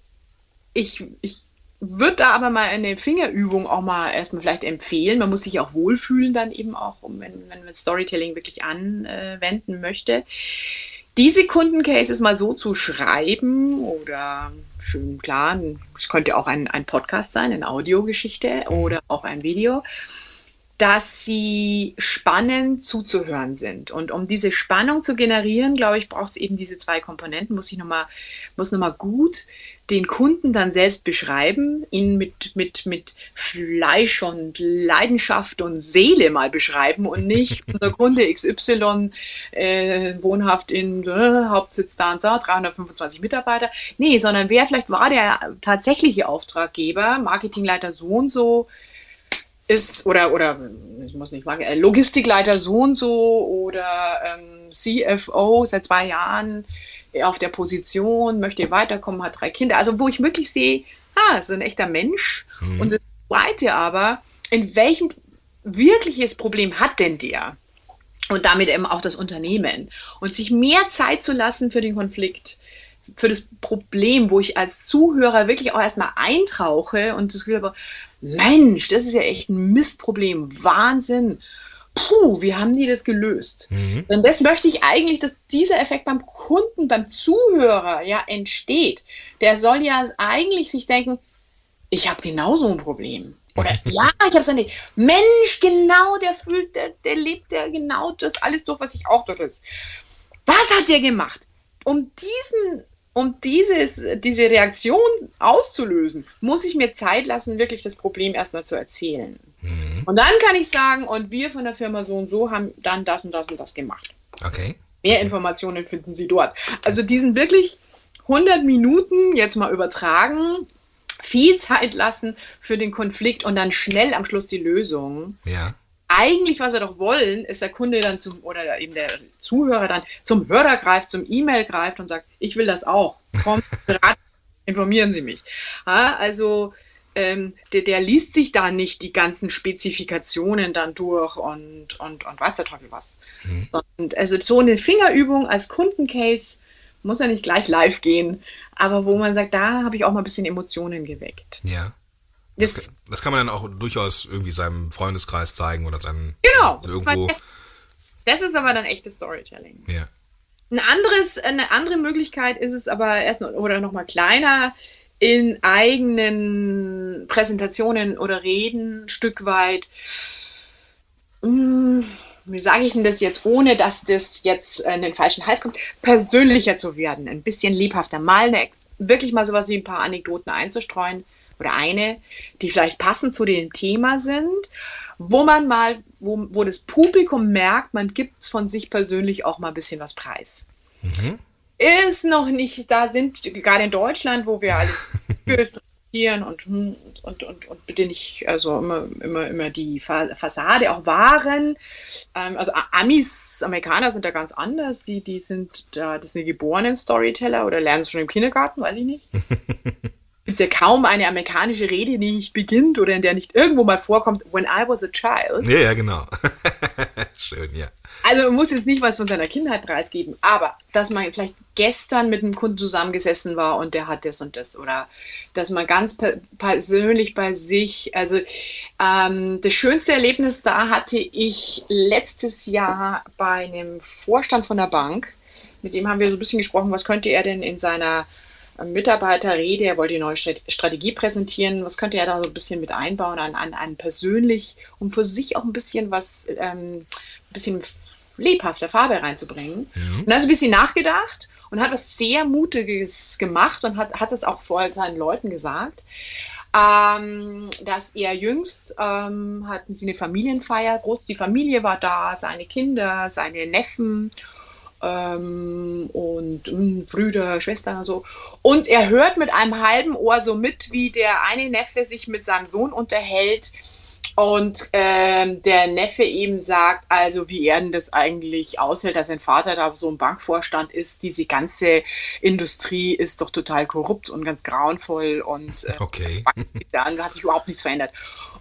ich, ich würde da aber mal eine Fingerübung auch mal erstmal vielleicht empfehlen. Man muss sich auch wohlfühlen dann eben auch, wenn, wenn man Storytelling wirklich anwenden möchte. Diese Kundencases mal so zu schreiben oder schön klar, es könnte auch ein, ein Podcast sein, eine Audiogeschichte oder auch ein Video, dass sie spannend zuzuhören sind. Und um diese Spannung zu generieren, glaube ich, braucht es eben diese zwei Komponenten. Muss ich nochmal, muss nochmal gut den Kunden dann selbst beschreiben, ihn mit, mit, mit Fleisch und Leidenschaft und Seele mal beschreiben und nicht unser Kunde XY äh, wohnhaft in äh, Hauptsitz da und so, 325 Mitarbeiter. Nee, sondern wer vielleicht war der tatsächliche Auftraggeber, Marketingleiter so und so, ist, oder, oder, ich muss nicht sagen, äh, Logistikleiter so und so oder ähm, CFO seit zwei Jahren auf der Position, möchte weiterkommen, hat drei Kinder. Also wo ich wirklich sehe, ah, ist ein echter Mensch. Mhm. Und das Zweite aber, in welchem wirkliches Problem hat denn der? und damit eben auch das Unternehmen und sich mehr Zeit zu lassen für den Konflikt, für das Problem, wo ich als Zuhörer wirklich auch erstmal eintauche und das Gefühl habe, Mensch, das ist ja echt ein Mistproblem, Wahnsinn. Puh, wie haben die das gelöst? Mhm. Und das möchte ich eigentlich, dass dieser Effekt beim Kunden, beim Zuhörer ja entsteht. Der soll ja eigentlich sich denken, ich habe genauso ein Problem. Oder ja, ich habe so eine Mensch, genau, der fühlt, der, der lebt ja genau das alles durch, was ich auch durch ist. Was hat der gemacht? Um diesen, um dieses, diese Reaktion auszulösen, muss ich mir Zeit lassen, wirklich das Problem erstmal zu erzählen. Mhm. Und dann kann ich sagen, und wir von der Firma so und so haben dann das und das und das gemacht. Okay. Mehr Informationen finden Sie dort. Also diesen wirklich 100 Minuten jetzt mal übertragen viel Zeit lassen für den Konflikt und dann schnell am Schluss die Lösung. Ja. Eigentlich, was wir doch wollen, ist der Kunde dann zum, oder eben der Zuhörer dann zum Hörer greift, zum E-Mail greift und sagt, ich will das auch. Komm, informieren Sie mich. Ja, also ähm, der, der, liest sich da nicht die ganzen Spezifikationen dann durch und, und, und weiß der Teufel was. Mhm. Und also so eine Fingerübung als Kundencase muss ja nicht gleich live gehen, aber wo man sagt, da habe ich auch mal ein bisschen Emotionen geweckt. Ja. Das, das, kann man dann auch durchaus irgendwie seinem Freundeskreis zeigen oder seinem genau, irgendwo. Das, das ist aber dann echtes Storytelling. Ja. Ein anderes, eine andere Möglichkeit ist es aber erst noch, oder noch mal kleiner in eigenen Präsentationen oder Reden ein Stück weit. Mh, hm, wie sage ich denn das jetzt, ohne dass das jetzt in den falschen Hals kommt, persönlicher zu werden, ein bisschen lebhafter, mal eine, wirklich mal sowas wie ein paar Anekdoten einzustreuen oder eine, die vielleicht passend zu dem Thema sind, wo man mal, wo, wo das Publikum merkt, man gibt von sich persönlich auch mal ein bisschen was preis. Mhm. Ist noch nicht, da sind gerade in Deutschland, wo wir alles und, und, und, und bitte nicht, also immer, immer, immer die Fassade auch wahren. Ähm, also Amis, Amerikaner sind da ganz anders. Die, die sind da, das sind die geborenen Storyteller oder lernen es schon im Kindergarten, weiß ich nicht. gibt ja kaum eine amerikanische Rede, die nicht beginnt oder in der nicht irgendwo mal vorkommt, when I was a child. Ja, ja, genau. Schön, ja. Also man muss jetzt nicht was von seiner Kindheit preisgeben, aber dass man vielleicht gestern mit einem Kunden zusammengesessen war und der hat das und das oder dass man ganz persönlich bei sich, also ähm, das schönste Erlebnis da hatte ich letztes Jahr bei einem Vorstand von der Bank. Mit dem haben wir so ein bisschen gesprochen, was könnte er denn in seiner Mitarbeiterrede, er wollte die neue Strategie präsentieren, was könnte er da so ein bisschen mit einbauen an, an, an persönlich, um für sich auch ein bisschen was, ähm, ein bisschen lebhafter Farbe reinzubringen. Ja. Und dann ist ein bisschen nachgedacht und hat was sehr Mutiges gemacht und hat, hat es auch vor seinen Leuten gesagt. Ähm, dass er jüngst ähm, hatten sie eine Familienfeier, groß, die Familie war da, seine Kinder, seine Neffen ähm, und äh, Brüder, Schwestern und so. Und er hört mit einem halben Ohr so mit, wie der eine Neffe sich mit seinem Sohn unterhält und ähm, der Neffe eben sagt, also wie er denn das eigentlich aushält, dass sein Vater da so ein Bankvorstand ist. Diese ganze Industrie ist doch total korrupt und ganz grauenvoll und äh, okay. hat sich überhaupt nichts verändert.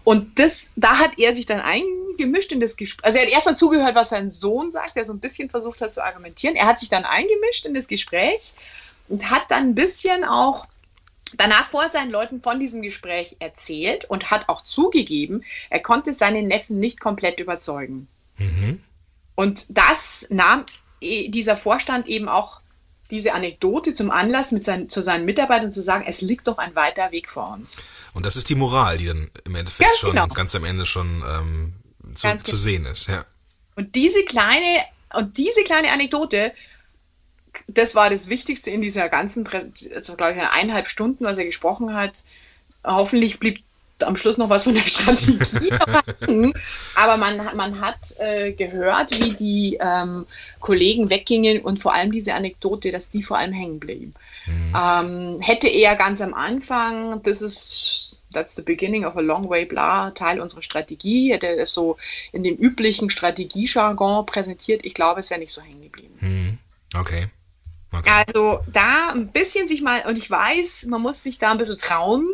Und das, da hat er sich dann eingemischt in das Gespräch. Also er hat erstmal zugehört, was sein Sohn sagt, der so ein bisschen versucht hat zu argumentieren. Er hat sich dann eingemischt in das Gespräch und hat dann ein bisschen auch danach vor seinen Leuten von diesem Gespräch erzählt und hat auch zugegeben, er konnte seinen Neffen nicht komplett überzeugen. Mhm. Und das nahm äh, dieser Vorstand eben auch diese Anekdote zum Anlass, mit seinen, zu seinen Mitarbeitern zu sagen, es liegt doch ein weiter Weg vor uns. Und das ist die Moral, die dann im Endeffekt ganz schon genau. ganz am Ende schon ähm, zu, zu genau. sehen ist. Ja. Und diese kleine und diese kleine Anekdote, das war das Wichtigste in dieser ganzen, also glaube ich, eineinhalb Stunden, was er gesprochen hat. Hoffentlich blieb am Schluss noch was von der Strategie. Aber man, man hat äh, gehört, wie die ähm, Kollegen weggingen und vor allem diese Anekdote, dass die vor allem hängen blieben. Mhm. Ähm, hätte er ganz am Anfang, das ist, that's the beginning of a long way, bla, Teil unserer Strategie, hätte er es so in dem üblichen Strategiejargon präsentiert, ich glaube, es wäre nicht so hängen geblieben. Mhm. Okay. Okay. Also da ein bisschen sich mal, und ich weiß, man muss sich da ein bisschen trauen,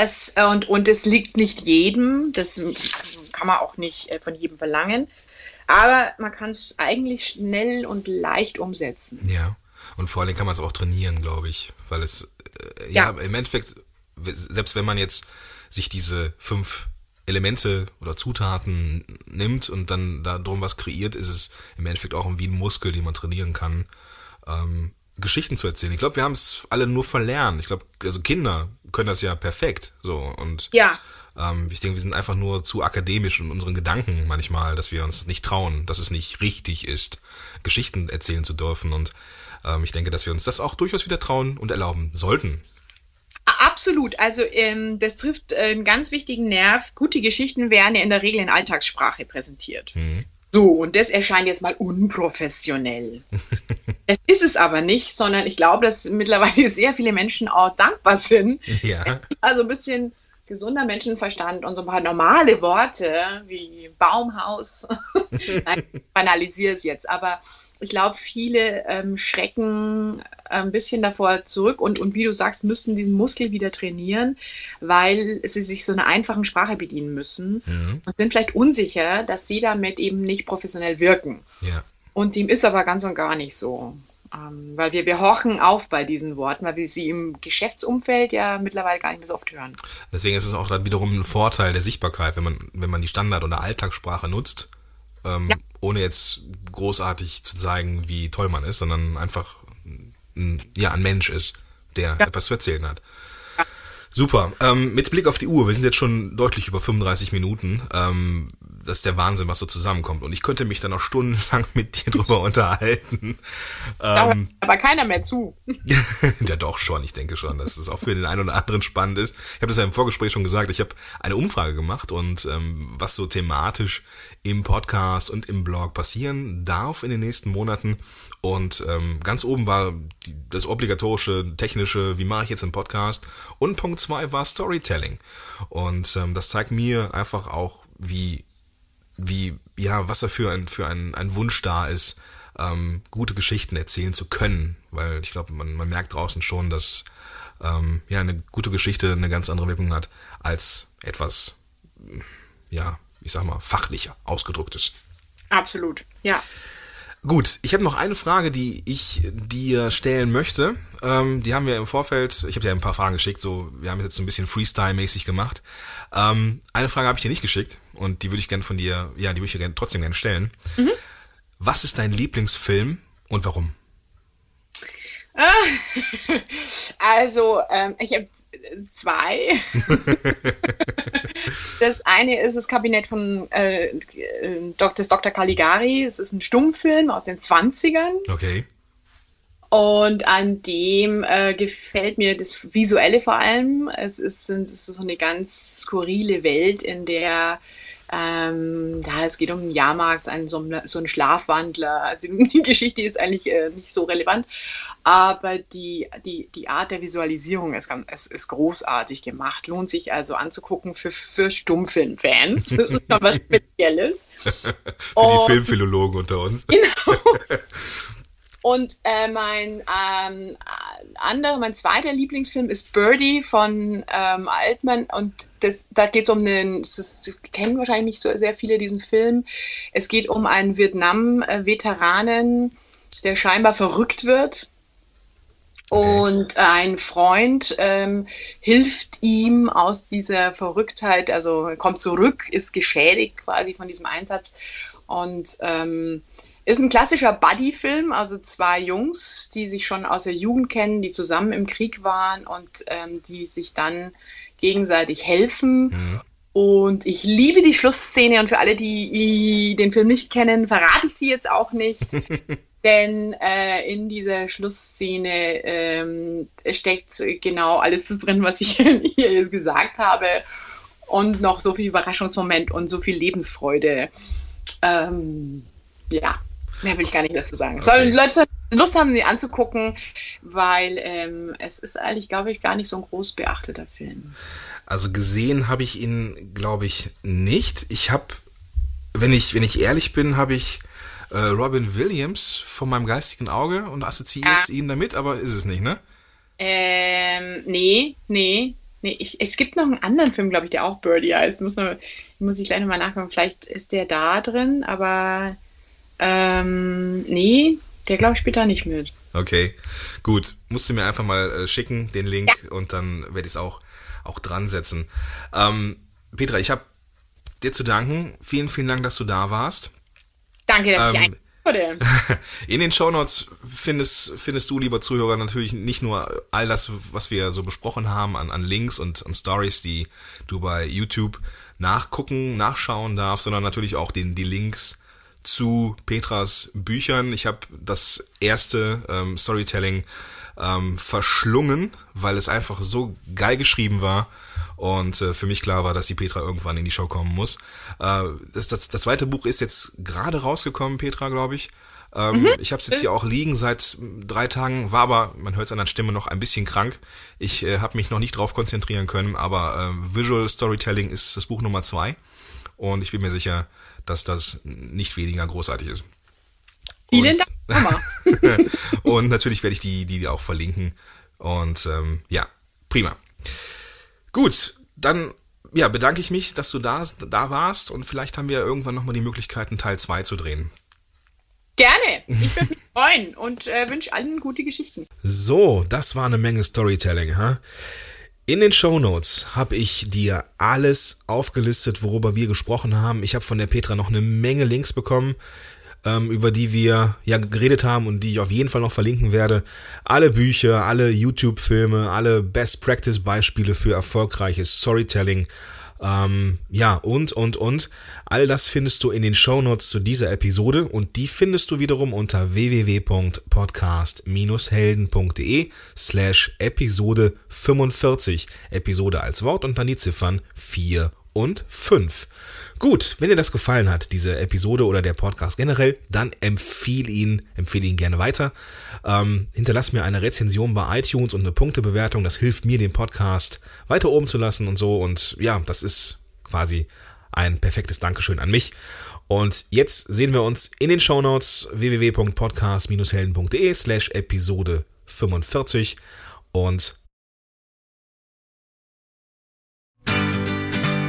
es, und, und es liegt nicht jedem, das kann man auch nicht äh, von jedem verlangen. Aber man kann es eigentlich schnell und leicht umsetzen. Ja. Und vor allem kann man es auch trainieren, glaube ich. Weil es, äh, ja, ja, im Endeffekt, selbst wenn man jetzt sich diese fünf Elemente oder Zutaten nimmt und dann darum was kreiert, ist es im Endeffekt auch wie ein Muskel, den man trainieren kann, ähm, Geschichten zu erzählen. Ich glaube, wir haben es alle nur verlernt. Ich glaube, also Kinder können das ja perfekt. So und ja. ähm, ich denke, wir sind einfach nur zu akademisch in unseren Gedanken manchmal, dass wir uns nicht trauen, dass es nicht richtig ist, Geschichten erzählen zu dürfen. Und ähm, ich denke, dass wir uns das auch durchaus wieder trauen und erlauben sollten. Absolut. Also ähm, das trifft äh, einen ganz wichtigen Nerv. Gute Geschichten werden ja in der Regel in Alltagssprache präsentiert. Mhm. So, und das erscheint jetzt mal unprofessionell. das ist es aber nicht, sondern ich glaube, dass mittlerweile sehr viele Menschen auch dankbar sind. Ja. Also ein bisschen gesunder Menschenverstand und so ein paar normale Worte wie Baumhaus. Nein, ich banalisiere es jetzt, aber ich glaube, viele ähm, schrecken ein bisschen davor zurück und, und wie du sagst, müssen diesen Muskel wieder trainieren, weil sie sich so einer einfachen Sprache bedienen müssen mhm. und sind vielleicht unsicher, dass sie damit eben nicht professionell wirken. Ja. Und dem ist aber ganz und gar nicht so. Ähm, weil wir, wir horchen auf bei diesen Worten, weil wir sie im Geschäftsumfeld ja mittlerweile gar nicht mehr so oft hören. Deswegen ist es auch dann wiederum ein Vorteil der Sichtbarkeit, wenn man, wenn man die Standard- oder Alltagssprache nutzt, ähm, ja. ohne jetzt großartig zu zeigen, wie toll man ist, sondern einfach ein, ja, ein Mensch ist, der ja. etwas zu erzählen hat. Super. Ähm, mit Blick auf die Uhr, wir sind jetzt schon deutlich über 35 Minuten. Ähm, das ist der Wahnsinn, was so zusammenkommt. Und ich könnte mich dann noch stundenlang mit dir drüber unterhalten. Ähm, aber keiner mehr zu. ja, doch schon. Ich denke schon, dass es auch für den einen oder anderen spannend ist. Ich habe das ja im Vorgespräch schon gesagt. Ich habe eine Umfrage gemacht und ähm, was so thematisch im Podcast und im Blog passieren darf in den nächsten Monaten. Und ähm, ganz oben war die, das obligatorische technische, wie mache ich jetzt einen Podcast? Und Punkt zwei war Storytelling. Und ähm, das zeigt mir einfach auch, wie wie, ja, was da für ein, für ein, ein Wunsch da ist, ähm, gute Geschichten erzählen zu können. Weil ich glaube, man, man merkt draußen schon, dass ähm, ja eine gute Geschichte eine ganz andere Wirkung hat als etwas, ja, ich sag mal, fachlicher ausgedrücktes. Absolut, ja. Gut, ich habe noch eine Frage, die ich dir stellen möchte. Ähm, die haben wir im Vorfeld, ich habe dir ein paar Fragen geschickt, so wir haben es jetzt so ein bisschen Freestyle-mäßig gemacht. Ähm, eine Frage habe ich dir nicht geschickt und die würde ich gerne von dir, ja, die würde ich dir gerne, trotzdem gerne stellen. Mhm. Was ist dein Lieblingsfilm und warum? Also, ähm, ich habe zwei. das eine ist das Kabinett von äh, des Dr. Caligari. Es ist ein Stummfilm aus den 20ern. Okay. Und an dem äh, gefällt mir das Visuelle vor allem. Es ist, es ist so eine ganz skurrile Welt, in der ähm, ja, es geht um einen Jahrmarkt, einen, so, einen, so einen Schlafwandler. Also die Geschichte ist eigentlich äh, nicht so relevant, aber die, die, die Art der Visualisierung ist, ist, ist großartig gemacht. Lohnt sich also anzugucken für, für Stummfilmfans. Das ist noch was Spezielles. für die Filmphilologen unter uns. Genau. Und äh, mein ähm, anderer, mein zweiter Lieblingsfilm ist Birdie von ähm, Altman. Und das, da geht es um einen, das kennen wahrscheinlich nicht so sehr viele diesen Film. Es geht um einen Vietnam-Veteranen, der scheinbar verrückt wird. Und ein Freund ähm, hilft ihm aus dieser Verrücktheit, also kommt zurück, ist geschädigt quasi von diesem Einsatz. Und ähm, ist ein klassischer Buddy-Film, also zwei Jungs, die sich schon aus der Jugend kennen, die zusammen im Krieg waren und ähm, die sich dann gegenseitig helfen. Mhm. Und ich liebe die Schlussszene und für alle, die den Film nicht kennen, verrate ich sie jetzt auch nicht. Denn äh, in dieser Schlussszene ähm, steckt genau alles drin, was ich hier jetzt gesagt habe. Und noch so viel Überraschungsmoment und so viel Lebensfreude. Ähm, ja, Mehr will ich gar nicht dazu sagen. Okay. Sollen Leute Lust haben, sie anzugucken, weil ähm, es ist eigentlich, glaube ich, gar nicht so ein groß beachteter Film. Also gesehen habe ich ihn, glaube ich, nicht. Ich habe, wenn ich, wenn ich ehrlich bin, habe ich äh, Robin Williams von meinem geistigen Auge und assoziiere jetzt ihn damit, aber ist es nicht, ne? Ähm, nee, nee, Nee, ich, es gibt noch einen anderen Film, glaube ich, der auch Birdie heißt. Muss, man, muss ich gleich nochmal nachgucken. Vielleicht ist der da drin, aber ähm, nee, der glaube ich spielt da nicht mit. Okay, gut. Musst du mir einfach mal äh, schicken, den Link, ja. und dann werde ich es auch, auch dran setzen. Ähm, Petra, ich habe dir zu danken. Vielen, vielen Dank, dass du da warst. Danke, dass ähm, ich ein wurde. In den Shownotes findest, findest du, lieber Zuhörer, natürlich nicht nur all das, was wir so besprochen haben an, an Links und, und Stories, die du bei YouTube nachgucken, nachschauen darfst, sondern natürlich auch den, die Links zu Petras Büchern. Ich habe das erste ähm, Storytelling ähm, verschlungen, weil es einfach so geil geschrieben war und äh, für mich klar war, dass die Petra irgendwann in die Show kommen muss. Äh, das, das, das zweite Buch ist jetzt gerade rausgekommen, Petra, glaube ich. Ähm, mhm. Ich habe es jetzt hier auch liegen seit drei Tagen, war aber, man hört es an der Stimme, noch ein bisschen krank. Ich äh, habe mich noch nicht drauf konzentrieren können, aber äh, Visual Storytelling ist das Buch Nummer zwei. Und ich bin mir sicher, dass das nicht weniger großartig ist. Vielen Dank. und natürlich werde ich die, die auch verlinken. Und ähm, ja, prima. Gut, dann ja, bedanke ich mich, dass du da, da warst und vielleicht haben wir irgendwann nochmal die Möglichkeit, einen Teil 2 zu drehen. Gerne, ich würde mich freuen und äh, wünsche allen gute Geschichten. So, das war eine Menge Storytelling, ha? In den Show Notes habe ich dir alles aufgelistet, worüber wir gesprochen haben. Ich habe von der Petra noch eine Menge Links bekommen ähm, über die wir ja geredet haben und die ich auf jeden Fall noch verlinken werde. Alle Bücher, alle YouTube-Filme, alle Best Practice-Beispiele für erfolgreiches Storytelling. Ähm, ja, und, und, und. All das findest du in den Shownotes zu dieser Episode und die findest du wiederum unter www.podcast-helden.de slash Episode 45. Episode als Wort und dann die Ziffern 4 und 5. Gut, wenn dir das gefallen hat, diese Episode oder der Podcast generell, dann empfehle ihn, empfehle ihn gerne weiter. Ähm, hinterlass mir eine Rezension bei iTunes und eine Punktebewertung. Das hilft mir, den Podcast weiter oben zu lassen und so. Und ja, das ist quasi ein perfektes Dankeschön an mich. Und jetzt sehen wir uns in den Shownotes www.podcast-helden.de slash Episode 45 und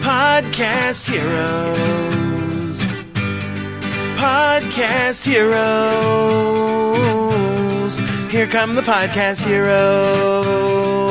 Podcast Heroes. Podcast Heroes. Here come the Podcast Heroes.